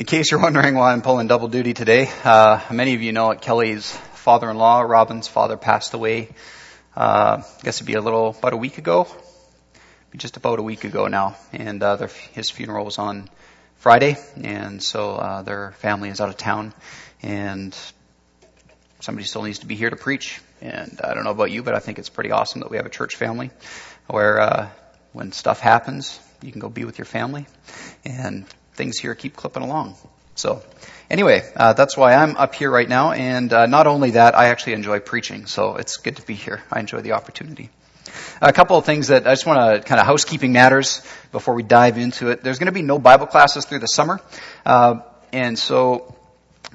In case you're wondering why I'm pulling double duty today, uh, many of you know that Kelly's father-in-law, Robin's father, passed away. Uh, I guess it'd be a little about a week ago, just about a week ago now, and uh, their, his funeral was on Friday, and so uh, their family is out of town, and somebody still needs to be here to preach. And I don't know about you, but I think it's pretty awesome that we have a church family where uh, when stuff happens, you can go be with your family, and things here keep clipping along. So, anyway, uh, that's why I'm up here right now. And uh, not only that, I actually enjoy preaching, so it's good to be here. I enjoy the opportunity. A couple of things that I just want to kind of housekeeping matters before we dive into it. There's going to be no Bible classes through the summer, uh, and so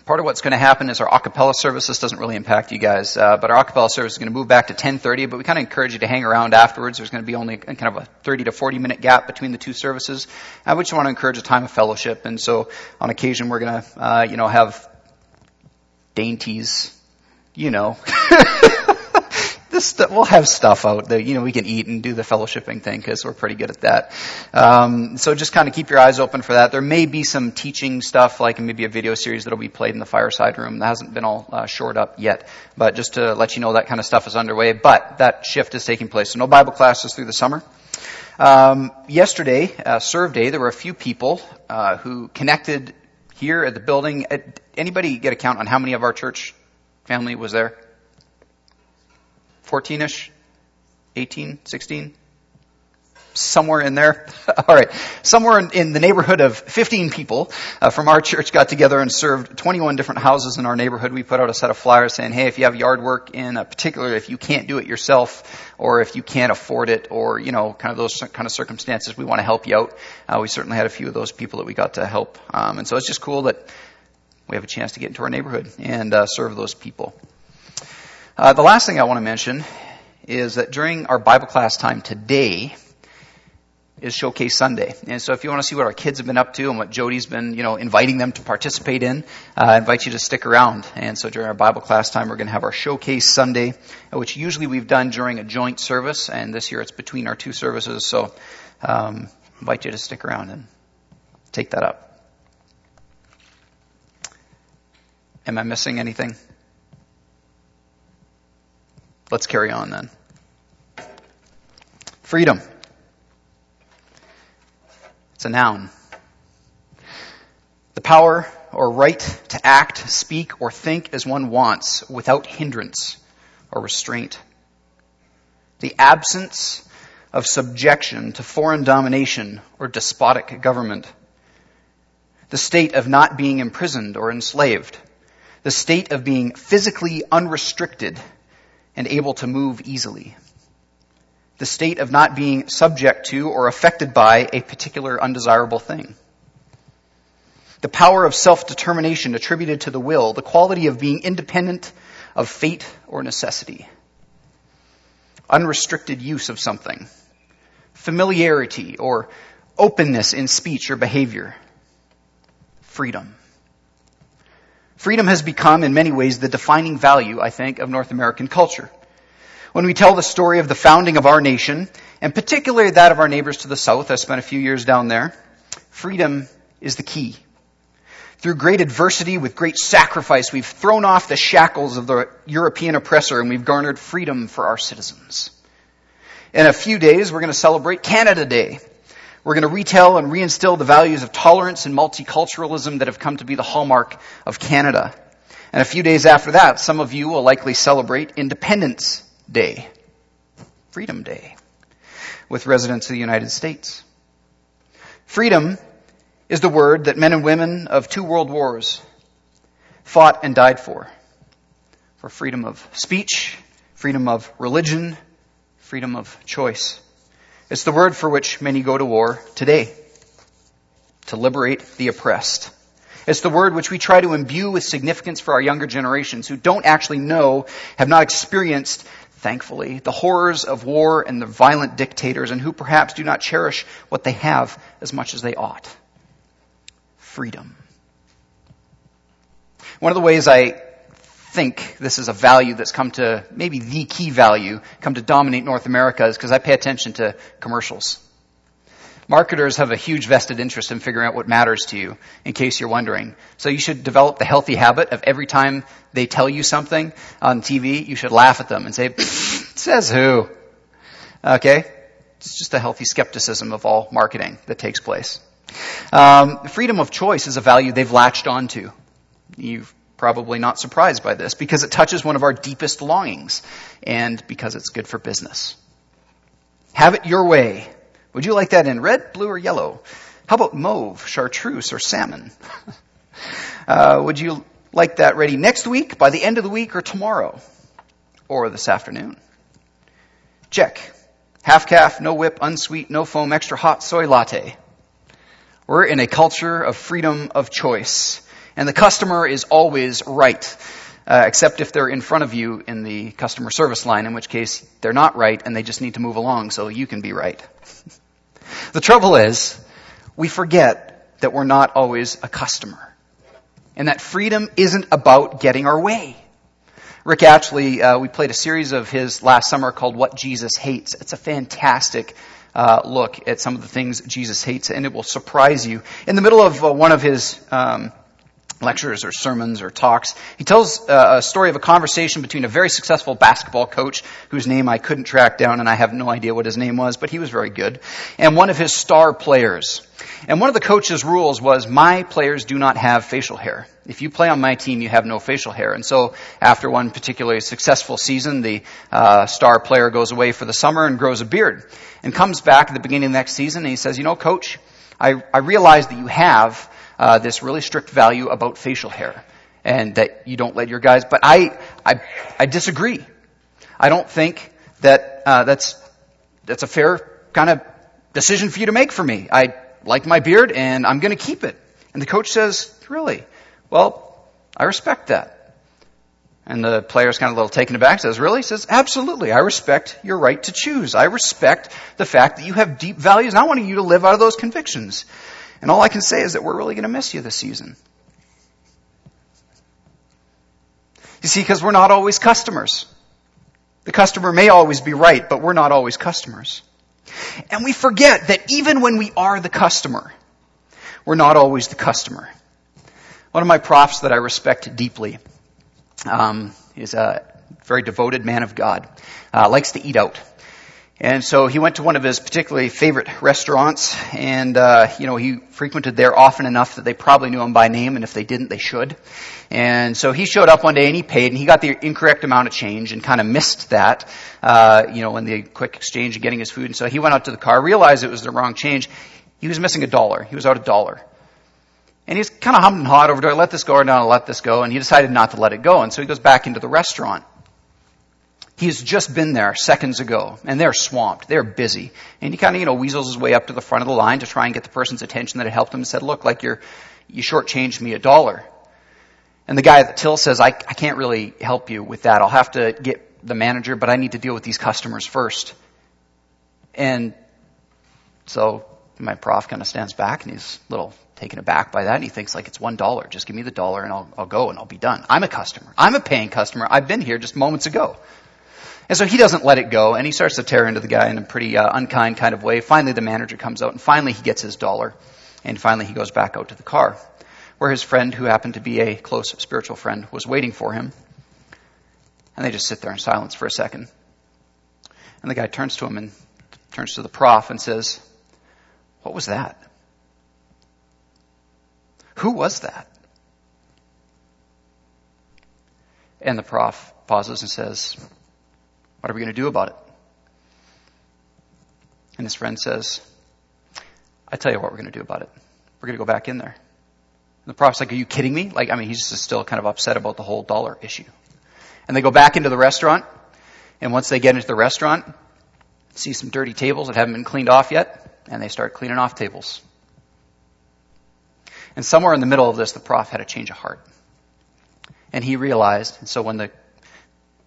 part of what's going to happen is our acapella service. This doesn't really impact you guys, uh, but our acapella service is going to move back to 10:30. But we kind of encourage you to hang around afterwards. There's going to be only kind of a 30 to 40 minute gap between the two services. I just want to encourage a time of fellowship, and so on occasion we're going to, uh, you know, have dainties, you know. this we'll have stuff out that you know we can eat and do the fellowshipping thing because we're pretty good at that. Um, so just kind of keep your eyes open for that. There may be some teaching stuff, like maybe a video series that'll be played in the fireside room. That hasn't been all uh, shored up yet, but just to let you know that kind of stuff is underway. But that shift is taking place. So no Bible classes through the summer. Um, yesterday, uh, Serve Day, there were a few people uh, who connected here at the building. Anybody get a count on how many of our church family was there? 14ish, 18, 16, somewhere in there. All right, somewhere in, in, the neighborhood of 15 people uh, from our church got together and served 21 different houses in our neighborhood. We put out a set of flyers saying, "Hey, if you have yard work in a particular, if you can't do it yourself, or if you can't afford it, or you know, kind of those kind of circumstances, we want to help you out." Uh, we certainly had a few of those people that we got to help, um, and so it's just cool that we have a chance to get into our neighborhood and uh, serve those people. Uh, the last thing I want to mention is that during our Bible class time today is Showcase Sunday. And so if you want to see what our kids have been up to and what Jody's been, you know, inviting them to participate in, uh, I invite you to stick around. And so during our Bible class time, we're going to have our Showcase Sunday, which usually we've done during a joint service, and this year it's between our two services. So um, invite you to stick around and take that up. Am I missing anything? Let's carry on then. Freedom. It's a noun. The power or right to act, speak, or think as one wants without hindrance or restraint. The absence of subjection to foreign domination or despotic government. The state of not being imprisoned or enslaved. The state of being physically unrestricted and able to move easily. The state of not being subject to or affected by a particular undesirable thing. The power of self-determination attributed to the will, the quality of being independent of fate or necessity. Unrestricted use of something. Familiarity or openness in speech or behavior. Freedom. Freedom has become, in many ways, the defining value, I think, of North American culture. When we tell the story of the founding of our nation, and particularly that of our neighbors to the south, I spent a few years down there, freedom is the key. Through great adversity, with great sacrifice, we've thrown off the shackles of the European oppressor and we've garnered freedom for our citizens. In a few days, we're going to celebrate Canada Day. We're going to retell and reinstill the values of tolerance and multiculturalism that have come to be the hallmark of Canada. And a few days after that, some of you will likely celebrate Independence Day, Freedom Day, with residents of the United States. Freedom is the word that men and women of two world wars fought and died for. For freedom of speech, freedom of religion, freedom of choice. It's the word for which many go to war today. To liberate the oppressed. It's the word which we try to imbue with significance for our younger generations who don't actually know, have not experienced, thankfully, the horrors of war and the violent dictators and who perhaps do not cherish what they have as much as they ought. Freedom. One of the ways I think this is a value that's come to, maybe the key value, come to dominate North America is because I pay attention to commercials. Marketers have a huge vested interest in figuring out what matters to you, in case you're wondering. So you should develop the healthy habit of every time they tell you something on TV, you should laugh at them and say, says who? Okay? It's just a healthy skepticism of all marketing that takes place. Um, freedom of choice is a value they've latched onto. You're probably not surprised by this because it touches one of our deepest longings and because it's good for business. Have it your way. Would you like that in red, blue, or yellow? How about mauve, chartreuse, or salmon? uh, would you like that ready next week, by the end of the week, or tomorrow? Or this afternoon? Check. Half calf, no whip, unsweet, no foam, extra hot soy latte. We're in a culture of freedom of choice. And the customer is always right. Uh, except if they're in front of you in the customer service line, in which case they're not right and they just need to move along so you can be right. the trouble is, we forget that we're not always a customer. And that freedom isn't about getting our way. Rick Atchley, uh, we played a series of his last summer called What Jesus Hates. It's a fantastic uh, look at some of the things Jesus hates, and it will surprise you. In the middle of uh, one of his um, lectures or sermons or talks. He tells uh, a story of a conversation between a very successful basketball coach whose name I couldn't track down and I have no idea what his name was, but he was very good, and one of his star players. And one of the coach's rules was my players do not have facial hair. If you play on my team, you have no facial hair. And so after one particularly successful season, the uh, star player goes away for the summer and grows a beard and comes back at the beginning of the next season and he says, you know, coach, I, I realize that you have uh, this really strict value about facial hair and that you don't let your guys. But I, I, I disagree. I don't think that uh, that's that's a fair kind of decision for you to make for me. I like my beard and I'm going to keep it. And the coach says, "Really? Well, I respect that." And the player's kind of a little taken aback, says, Really? He says, Absolutely. I respect your right to choose. I respect the fact that you have deep values, and I want you to live out of those convictions. And all I can say is that we're really going to miss you this season. You see, because we're not always customers. The customer may always be right, but we're not always customers. And we forget that even when we are the customer, we're not always the customer. One of my profs that I respect deeply um, is a very devoted man of God, uh, likes to eat out. And so he went to one of his particularly favorite restaurants, and uh, you know he frequented there often enough that they probably knew him by name, and if they didn't, they should. And so he showed up one day and he paid, and he got the incorrect amount of change and kind of missed that, uh, you know, in the quick exchange of getting his food. And so he went out to the car, realized it was the wrong change. He was missing a dollar. He was out a dollar. And he's kind of hummed and hawed over, do I let this go or not let this go? And he decided not to let it go. And so he goes back into the restaurant. He's just been there seconds ago, and they're swamped. They're busy. And he kind of, you know, weasels his way up to the front of the line to try and get the person's attention that had helped him and said, look, like you're, you shortchanged me a dollar. And the guy at the till says, I, I can't really help you with that. I'll have to get the manager, but I need to deal with these customers first. And so my prof kind of stands back and he's a little taken aback by that and he thinks like it's one dollar. Just give me the dollar and I'll, I'll go and I'll be done. I'm a customer. I'm a paying customer. I've been here just moments ago. And so he doesn't let it go, and he starts to tear into the guy in a pretty uh, unkind kind of way. Finally, the manager comes out, and finally he gets his dollar, and finally he goes back out to the car, where his friend, who happened to be a close spiritual friend, was waiting for him. And they just sit there in silence for a second. And the guy turns to him and turns to the prof and says, What was that? Who was that? And the prof pauses and says, what are we going to do about it? And his friend says, I tell you what we're going to do about it. We're going to go back in there. And the prophet's like, are you kidding me? Like, I mean, he's just still kind of upset about the whole dollar issue. And they go back into the restaurant. And once they get into the restaurant, see some dirty tables that haven't been cleaned off yet. And they start cleaning off tables. And somewhere in the middle of this, the prof had a change of heart. And he realized, and so when the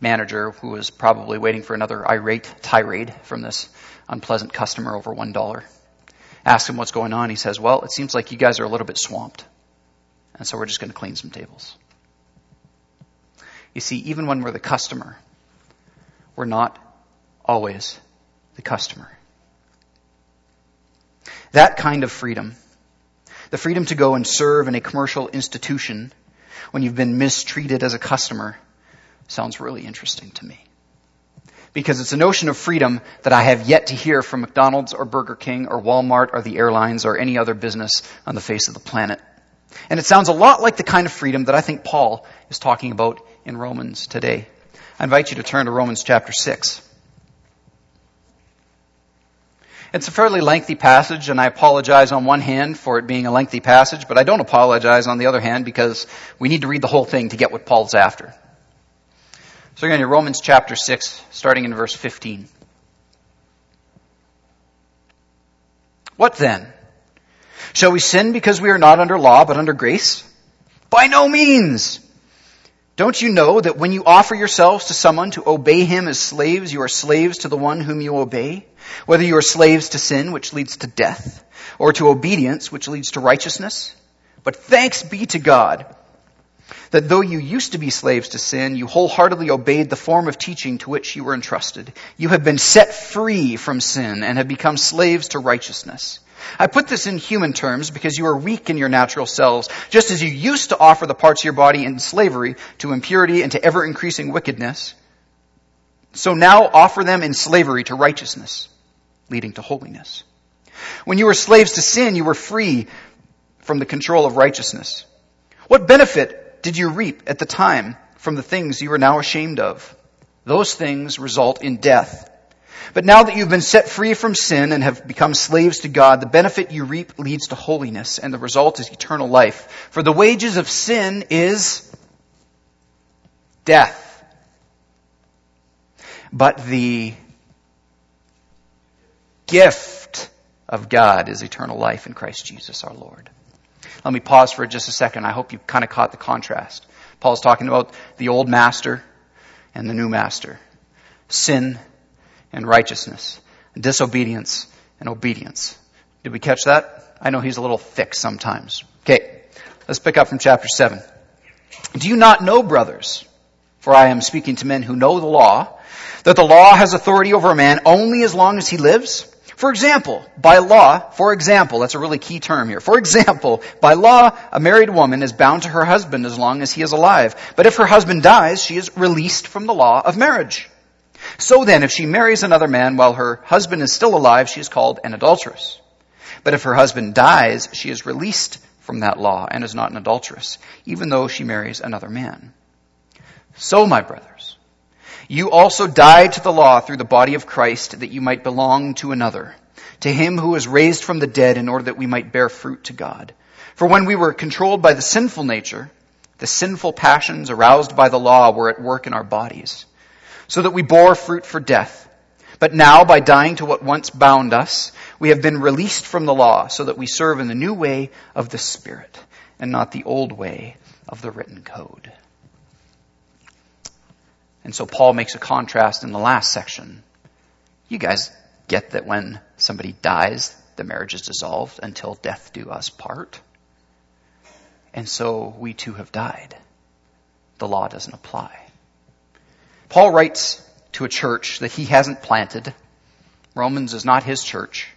manager who was probably waiting for another irate tirade from this unpleasant customer over one dollar. Asked him what's going on. He says, well, it seems like you guys are a little bit swamped. And so we're just going to clean some tables. You see, even when we're the customer, we're not always the customer. That kind of freedom, the freedom to go and serve in a commercial institution when you've been mistreated as a customer, sounds really interesting to me. Because it's a notion of freedom that I have yet to hear from McDonald's or Burger King or Walmart or the airlines or any other business on the face of the planet. And it sounds a lot like the kind of freedom that I think Paul is talking about in Romans today. I invite you to turn to Romans chapter 6. It's a fairly lengthy passage, and I apologize on one hand for it being a lengthy passage, but I don't apologize on the other hand because we need to read the whole thing to get what Paul's after. So again, in Romans chapter 6, starting in verse 15. What then? Shall we sin because we are not under law but under grace? By no means! Don't you know that when you offer yourselves to someone to obey him as slaves, you are slaves to the one whom you obey? Whether you are slaves to sin, which leads to death, or to obedience, which leads to righteousness? But thanks be to God that though you used to be slaves to sin, you wholeheartedly obeyed the form of teaching to which you were entrusted. You have been set free from sin and have become slaves to righteousness. I put this in human terms because you are weak in your natural selves, just as you used to offer the parts of your body in slavery to impurity and to ever increasing wickedness. So now offer them in slavery to righteousness, leading to holiness. When you were slaves to sin, you were free from the control of righteousness. What benefit did you reap at the time from the things you are now ashamed of? Those things result in death. But now that you've been set free from sin and have become slaves to God, the benefit you reap leads to holiness, and the result is eternal life. For the wages of sin is death. But the gift of God is eternal life in Christ Jesus our Lord. Let me pause for just a second. I hope you kind of caught the contrast. Paul's talking about the old master and the new master. Sin and righteousness, disobedience and obedience. Did we catch that? I know he's a little thick sometimes. Okay, let's pick up from chapter 7. Do you not know, brothers, for I am speaking to men who know the law, that the law has authority over a man only as long as he lives? For example, by law, for example, that's a really key term here. For example, by law, a married woman is bound to her husband as long as he is alive. But if her husband dies, she is released from the law of marriage. So then, if she marries another man while her husband is still alive, she is called an adulteress. But if her husband dies, she is released from that law and is not an adulteress, even though she marries another man. So, my brothers, you also died to the law through the body of Christ that you might belong to another, to him who was raised from the dead in order that we might bear fruit to God. For when we were controlled by the sinful nature, the sinful passions aroused by the law were at work in our bodies so that we bore fruit for death. But now, by dying to what once bound us, we have been released from the law so that we serve in the new way of the Spirit and not the old way of the written code. And so Paul makes a contrast in the last section. You guys get that when somebody dies, the marriage is dissolved until death do us part. And so we too have died. The law doesn't apply. Paul writes to a church that he hasn't planted. Romans is not his church.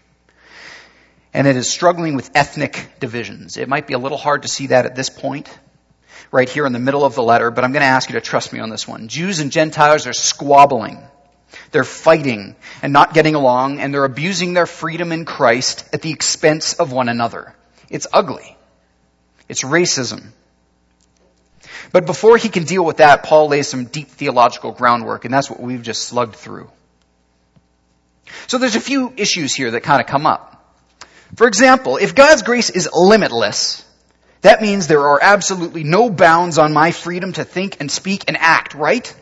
And it is struggling with ethnic divisions. It might be a little hard to see that at this point, right here in the middle of the letter, but I'm going to ask you to trust me on this one. Jews and Gentiles are squabbling. They're fighting and not getting along, and they're abusing their freedom in Christ at the expense of one another. It's ugly. It's racism. But before he can deal with that, Paul lays some deep theological groundwork, and that's what we've just slugged through. So there's a few issues here that kind of come up. For example, if God's grace is limitless, that means there are absolutely no bounds on my freedom to think and speak and act, right?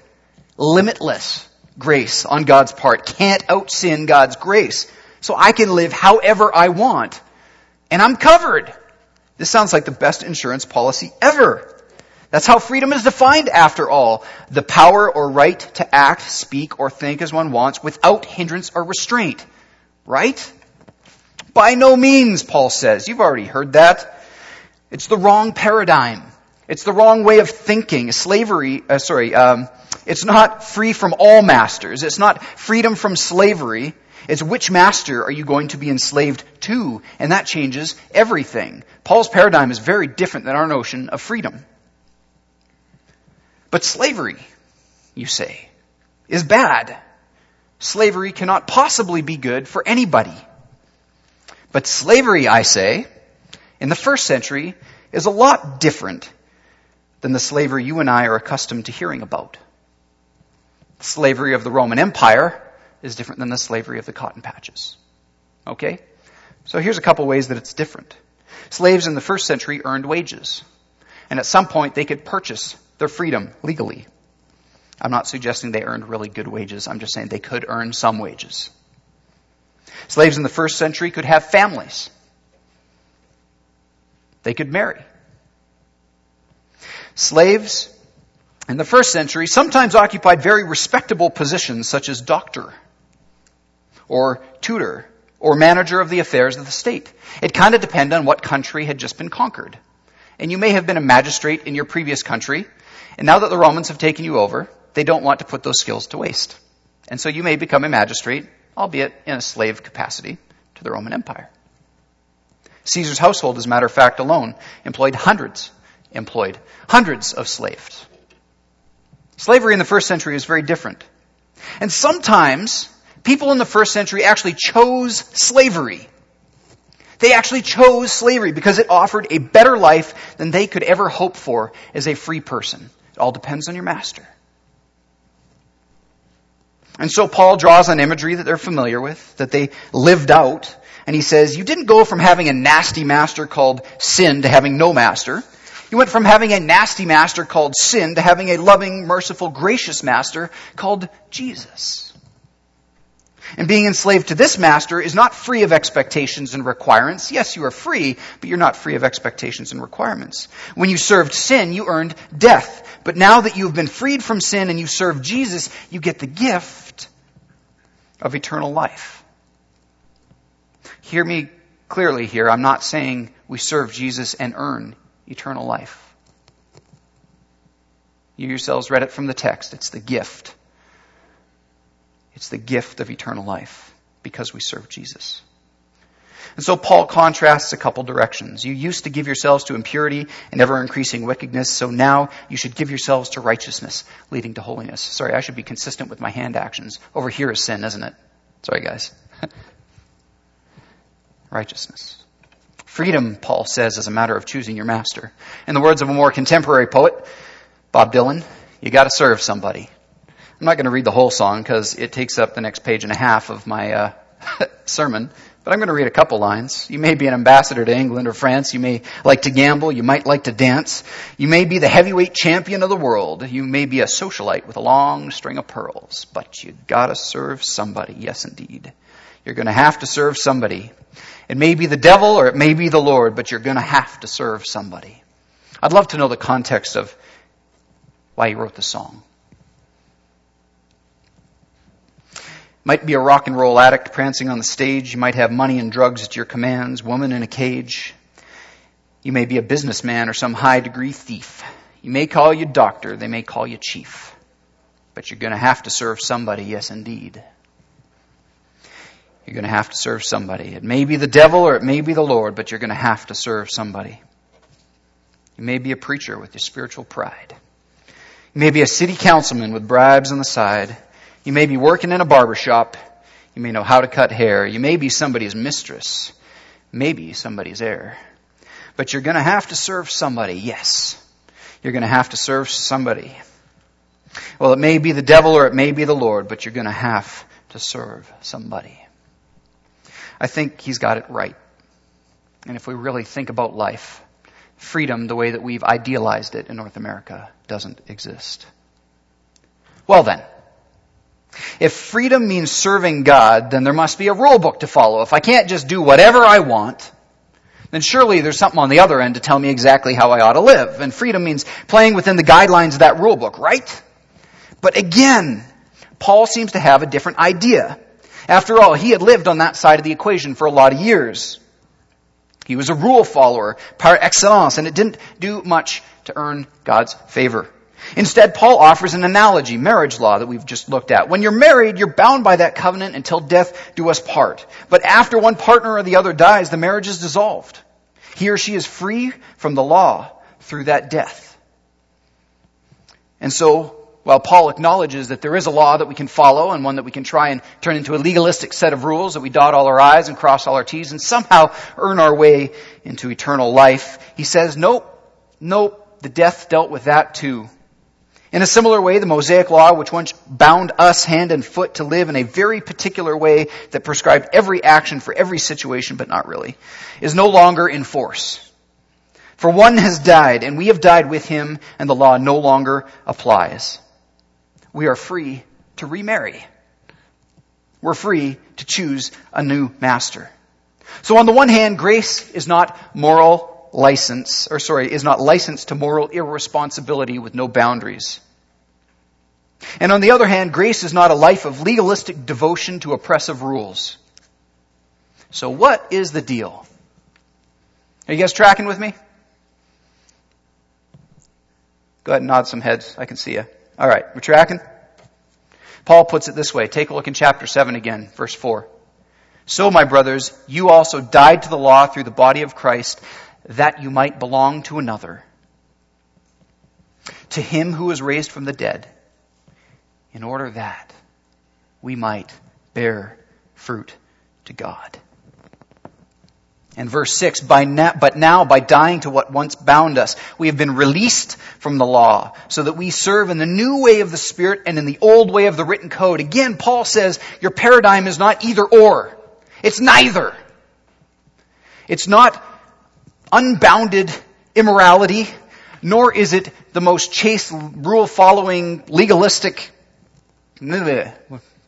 Limitless grace on God's part can't out sin God's grace. So I can live however I want. And I'm covered. This sounds like the best insurance policy ever. That's how freedom is defined after all. The power or right to act, speak, or think as one wants without hindrance or restraint. Right? By no means, Paul says. You've already heard that. It's the wrong paradigm. It's the wrong way of thinking. Slavery, uh, sorry, um, it's not free from all masters. It's not freedom from slavery. It's which master are you going to be enslaved to? And that changes everything. Paul's paradigm is very different than our notion of freedom. But slavery, you say, is bad. Slavery cannot possibly be good for anybody. But slavery, I say, in the first century is a lot different than the slavery you and I are accustomed to hearing about. The slavery of the Roman Empire is different than the slavery of the cotton patches. Okay? So here's a couple ways that it's different. Slaves in the first century earned wages. And at some point they could purchase their freedom legally. I'm not suggesting they earned really good wages. I'm just saying they could earn some wages. Slaves in the first century could have families. They could marry. Slaves in the first century sometimes occupied very respectable positions such as doctor or tutor or manager of the affairs of the state. It kind of depended on what country had just been conquered. And you may have been a magistrate in your previous country, and now that the Romans have taken you over, they don't want to put those skills to waste. And so you may become a magistrate, albeit in a slave capacity, to the Roman Empire. Caesar's household, as a matter of fact, alone employed hundreds, employed hundreds of slaves. Slavery in the first century is very different. And sometimes people in the first century actually chose slavery. They actually chose slavery because it offered a better life than they could ever hope for as a free person. It all depends on your master. And so Paul draws on imagery that they're familiar with, that they lived out, and he says, you didn't go from having a nasty master called sin to having no master. You went from having a nasty master called sin to having a loving, merciful, gracious master called Jesus. And being enslaved to this master is not free of expectations and requirements. Yes, you are free, but you're not free of expectations and requirements. When you served sin, you earned death. But now that you've been freed from sin and you serve Jesus, you get the gift of eternal life. Hear me clearly here. I'm not saying we serve Jesus and earn eternal life. You yourselves read it from the text. It's the gift. It's the gift of eternal life because we serve Jesus. And so Paul contrasts a couple directions. You used to give yourselves to impurity and ever increasing wickedness, so now you should give yourselves to righteousness, leading to holiness. Sorry, I should be consistent with my hand actions. Over here is sin, isn't it? Sorry, guys. righteousness. Freedom, Paul says, is a matter of choosing your master. In the words of a more contemporary poet, Bob Dylan, you gotta serve somebody. I'm not going to read the whole song because it takes up the next page and a half of my uh, sermon, but I'm going to read a couple lines. You may be an ambassador to England or France. You may like to gamble. You might like to dance. You may be the heavyweight champion of the world. You may be a socialite with a long string of pearls, but you gotta serve somebody. Yes, indeed. You're going to have to serve somebody. It may be the devil or it may be the Lord, but you're going to have to serve somebody. I'd love to know the context of why he wrote the song. Might be a rock and roll addict prancing on the stage. You might have money and drugs at your commands, woman in a cage. You may be a businessman or some high degree thief. You may call you doctor, they may call you chief. But you're going to have to serve somebody, yes indeed. You're going to have to serve somebody. It may be the devil or it may be the Lord, but you're going to have to serve somebody. You may be a preacher with your spiritual pride. You may be a city councilman with bribes on the side. You may be working in a barber shop. You may know how to cut hair. You may be somebody's mistress. Maybe somebody's heir. But you're going to have to serve somebody. Yes. You're going to have to serve somebody. Well, it may be the devil or it may be the Lord, but you're going to have to serve somebody. I think he's got it right. And if we really think about life, freedom, the way that we've idealized it in North America, doesn't exist. Well then, if freedom means serving God, then there must be a rule book to follow. If I can't just do whatever I want, then surely there's something on the other end to tell me exactly how I ought to live. And freedom means playing within the guidelines of that rule book, right? But again, Paul seems to have a different idea. After all, he had lived on that side of the equation for a lot of years. He was a rule follower par excellence, and it didn't do much to earn God's favor. Instead, Paul offers an analogy, marriage law that we've just looked at. When you're married, you're bound by that covenant until death do us part. But after one partner or the other dies, the marriage is dissolved. He or she is free from the law through that death. And so, while Paul acknowledges that there is a law that we can follow and one that we can try and turn into a legalistic set of rules that we dot all our I's and cross all our T's and somehow earn our way into eternal life, he says, nope, nope, the death dealt with that too. In a similar way, the Mosaic Law, which once bound us hand and foot to live in a very particular way that prescribed every action for every situation, but not really, is no longer in force. For one has died, and we have died with him, and the law no longer applies. We are free to remarry. We're free to choose a new master. So on the one hand, grace is not moral license, or sorry, is not license to moral irresponsibility with no boundaries. And on the other hand, grace is not a life of legalistic devotion to oppressive rules. So what is the deal? Are you guys tracking with me? Go ahead and nod some heads. I can see you. All right, we're tracking? Paul puts it this way. Take a look in chapter 7 again, verse 4. So, my brothers, you also died to the law through the body of Christ, that you might belong to another, to him who was raised from the dead, in order that we might bear fruit to God. And verse 6, by now, but now by dying to what once bound us, we have been released from the law so that we serve in the new way of the Spirit and in the old way of the written code. Again, Paul says your paradigm is not either or. It's neither. It's not unbounded immorality, nor is it the most chaste, rule following, legalistic.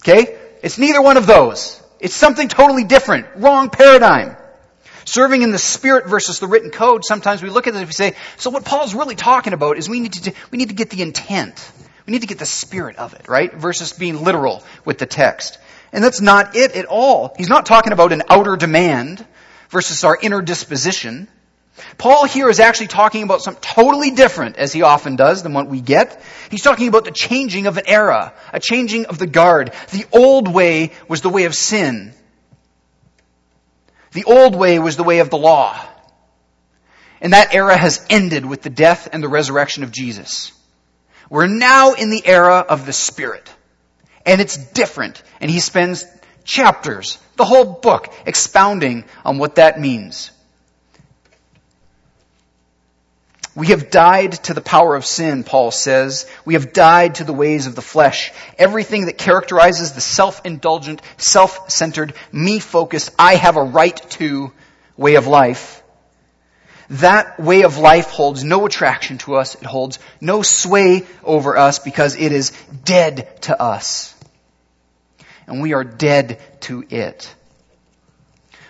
Okay? It's neither one of those. It's something totally different. Wrong paradigm. Serving in the spirit versus the written code, sometimes we look at it and we say, so what Paul's really talking about is we need to, we need to get the intent. We need to get the spirit of it, right? Versus being literal with the text. And that's not it at all. He's not talking about an outer demand versus our inner disposition. Paul here is actually talking about something totally different, as he often does, than what we get. He's talking about the changing of an era, a changing of the guard. The old way was the way of sin. The old way was the way of the law. And that era has ended with the death and the resurrection of Jesus. We're now in the era of the Spirit. And it's different. And he spends chapters, the whole book, expounding on what that means. We have died to the power of sin, Paul says. We have died to the ways of the flesh. Everything that characterizes the self-indulgent, self-centered, me-focused, I have a right to way of life. That way of life holds no attraction to us. It holds no sway over us because it is dead to us. And we are dead to it.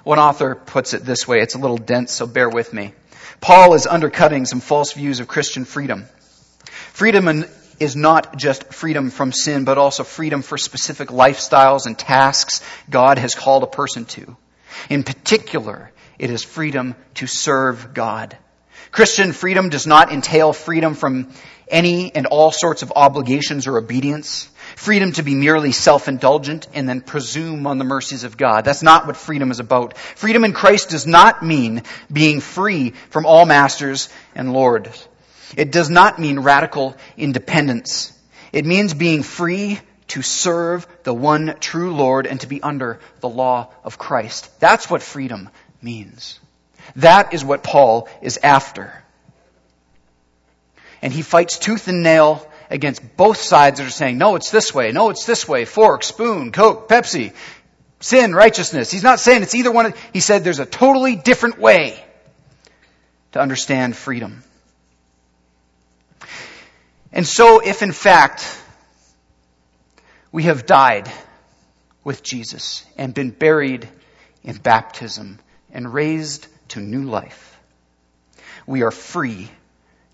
One author puts it this way. It's a little dense, so bear with me. Paul is undercutting some false views of Christian freedom. Freedom is not just freedom from sin, but also freedom for specific lifestyles and tasks God has called a person to. In particular, it is freedom to serve God. Christian freedom does not entail freedom from any and all sorts of obligations or obedience. Freedom to be merely self-indulgent and then presume on the mercies of God. That's not what freedom is about. Freedom in Christ does not mean being free from all masters and lords. It does not mean radical independence. It means being free to serve the one true Lord and to be under the law of Christ. That's what freedom means. That is what Paul is after. And he fights tooth and nail against both sides that are saying, no, it's this way, no, it's this way, fork, spoon, Coke, Pepsi, sin, righteousness. He's not saying it's either one. He said there's a totally different way to understand freedom. And so if in fact we have died with Jesus and been buried in baptism and raised to new life, we are free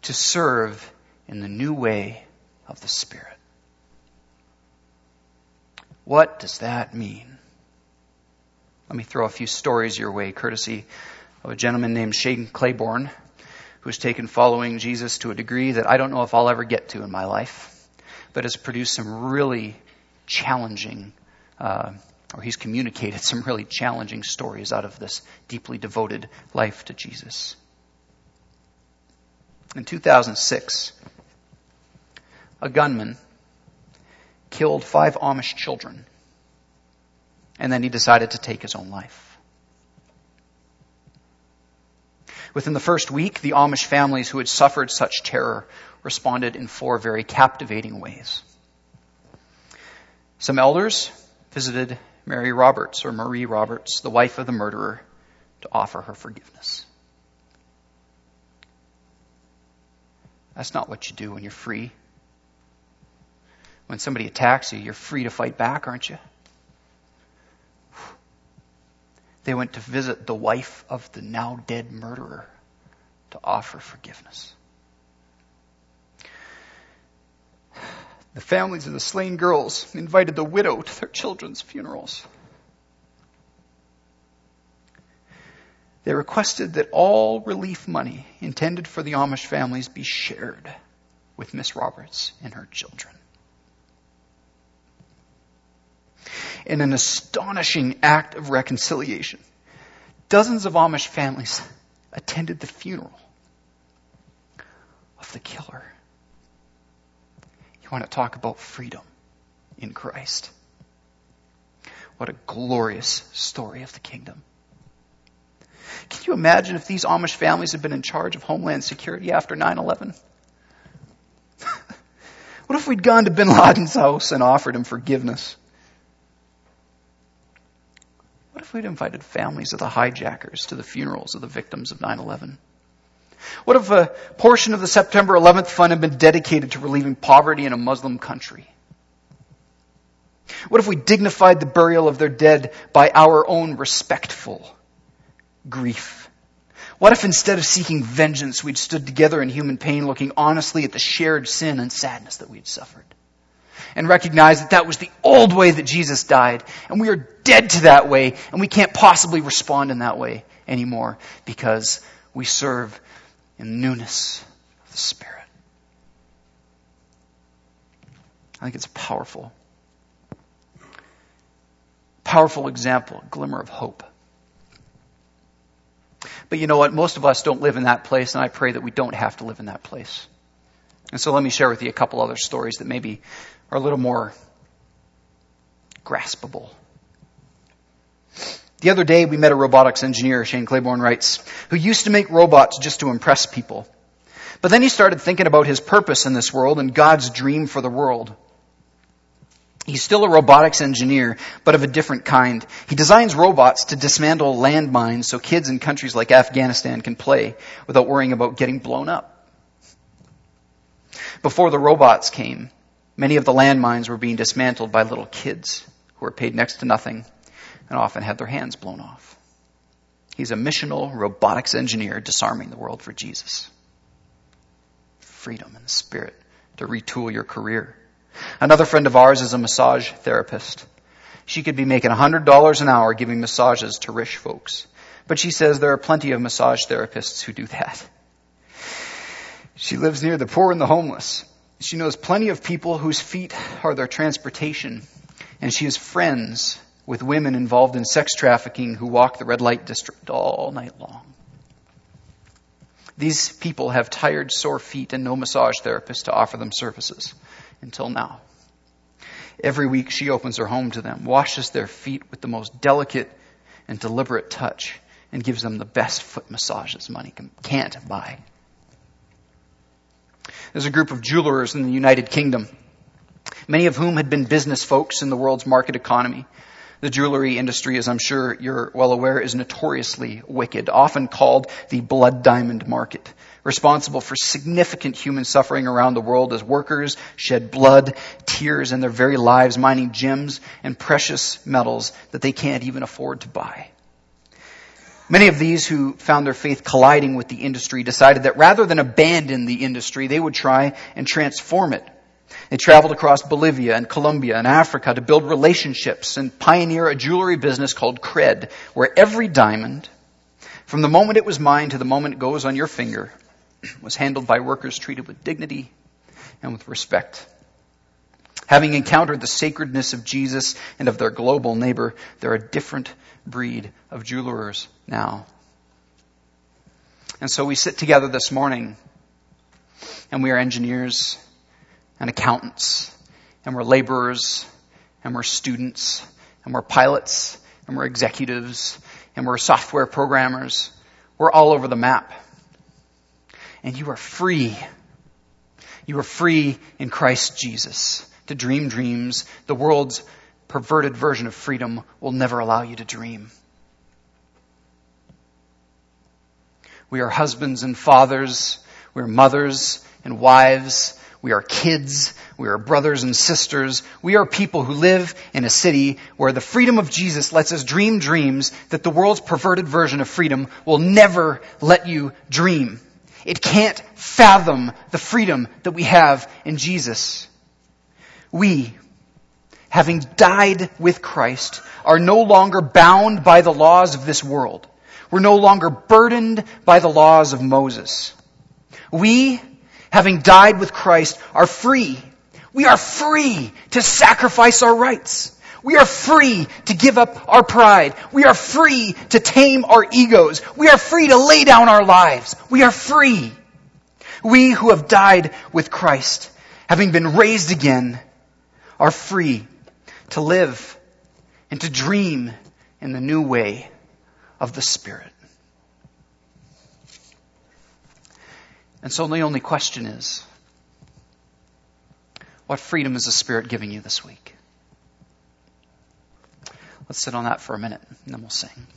to serve in the new way of the Spirit. What does that mean? Let me throw a few stories your way, courtesy of a gentleman named Shane Claiborne, who's taken following Jesus to a degree that I don't know if I'll ever get to in my life, but has produced some really challenging, uh, or he's communicated some really challenging stories out of this deeply devoted life to Jesus. In 2006, a gunman killed five Amish children, and then he decided to take his own life. Within the first week, the Amish families who had suffered such terror responded in four very captivating ways. Some elders visited Mary Roberts, or Marie Roberts, the wife of the murderer, to offer her forgiveness. That's not what you do when you're free. When somebody attacks you, you're free to fight back, aren't you? They went to visit the wife of the now dead murderer to offer forgiveness. The families of the slain girls invited the widow to their children's funerals. They requested that all relief money intended for the Amish families be shared with Miss Roberts and her children. In an astonishing act of reconciliation. Dozens of Amish families attended the funeral of the killer. You want to talk about freedom in Christ? What a glorious story of the kingdom. Can you imagine if these Amish families had been in charge of Homeland Security after 9 11? what if we'd gone to bin Laden's house and offered him forgiveness? What if we'd invited families of the hijackers to the funerals of the victims of 9 11? What if a portion of the September 11th fund had been dedicated to relieving poverty in a Muslim country? What if we dignified the burial of their dead by our own respectful grief? What if instead of seeking vengeance, we'd stood together in human pain, looking honestly at the shared sin and sadness that we'd suffered? And recognize that that was the old way that Jesus died. And we are dead to that way, and we can't possibly respond in that way anymore because we serve in newness of the Spirit. I think it's a powerful, powerful example, a glimmer of hope. But you know what? Most of us don't live in that place, and I pray that we don't have to live in that place. And so let me share with you a couple other stories that maybe are a little more graspable. The other day we met a robotics engineer, Shane Claiborne writes, who used to make robots just to impress people. But then he started thinking about his purpose in this world and God's dream for the world. He's still a robotics engineer, but of a different kind. He designs robots to dismantle landmines so kids in countries like Afghanistan can play without worrying about getting blown up. Before the robots came, Many of the landmines were being dismantled by little kids who were paid next to nothing and often had their hands blown off. He's a missional robotics engineer disarming the world for Jesus. Freedom and the spirit to retool your career. Another friend of ours is a massage therapist. She could be making $100 an hour giving massages to rich folks. But she says there are plenty of massage therapists who do that. She lives near the poor and the homeless. She knows plenty of people whose feet are their transportation, and she has friends with women involved in sex trafficking who walk the red light district all night long. These people have tired, sore feet and no massage therapist to offer them services until now. Every week she opens her home to them, washes their feet with the most delicate and deliberate touch, and gives them the best foot massages money can't buy. There's a group of jewelers in the United Kingdom, many of whom had been business folks in the world's market economy. The jewelry industry, as I'm sure you're well aware, is notoriously wicked, often called the blood diamond market, responsible for significant human suffering around the world as workers shed blood, tears, and their very lives mining gems and precious metals that they can't even afford to buy. Many of these who found their faith colliding with the industry decided that rather than abandon the industry, they would try and transform it. They traveled across Bolivia and Colombia and Africa to build relationships and pioneer a jewelry business called Cred, where every diamond, from the moment it was mined to the moment it goes on your finger, was handled by workers treated with dignity and with respect. Having encountered the sacredness of Jesus and of their global neighbor, they're a different breed of jewelers now. And so we sit together this morning and we are engineers and accountants and we're laborers and we're students and we're pilots and we're executives and we're software programmers. We're all over the map. And you are free. You are free in Christ Jesus to dream dreams. The world's perverted version of freedom will never allow you to dream. We are husbands and fathers. We are mothers and wives. We are kids. We are brothers and sisters. We are people who live in a city where the freedom of Jesus lets us dream dreams that the world's perverted version of freedom will never let you dream. It can't fathom the freedom that we have in Jesus. We, having died with Christ, are no longer bound by the laws of this world. We're no longer burdened by the laws of Moses. We, having died with Christ, are free. We are free to sacrifice our rights. We are free to give up our pride. We are free to tame our egos. We are free to lay down our lives. We are free. We who have died with Christ, having been raised again, are free to live and to dream in the new way of the Spirit. And so the only question is, what freedom is the Spirit giving you this week? Let's sit on that for a minute and then we'll sing.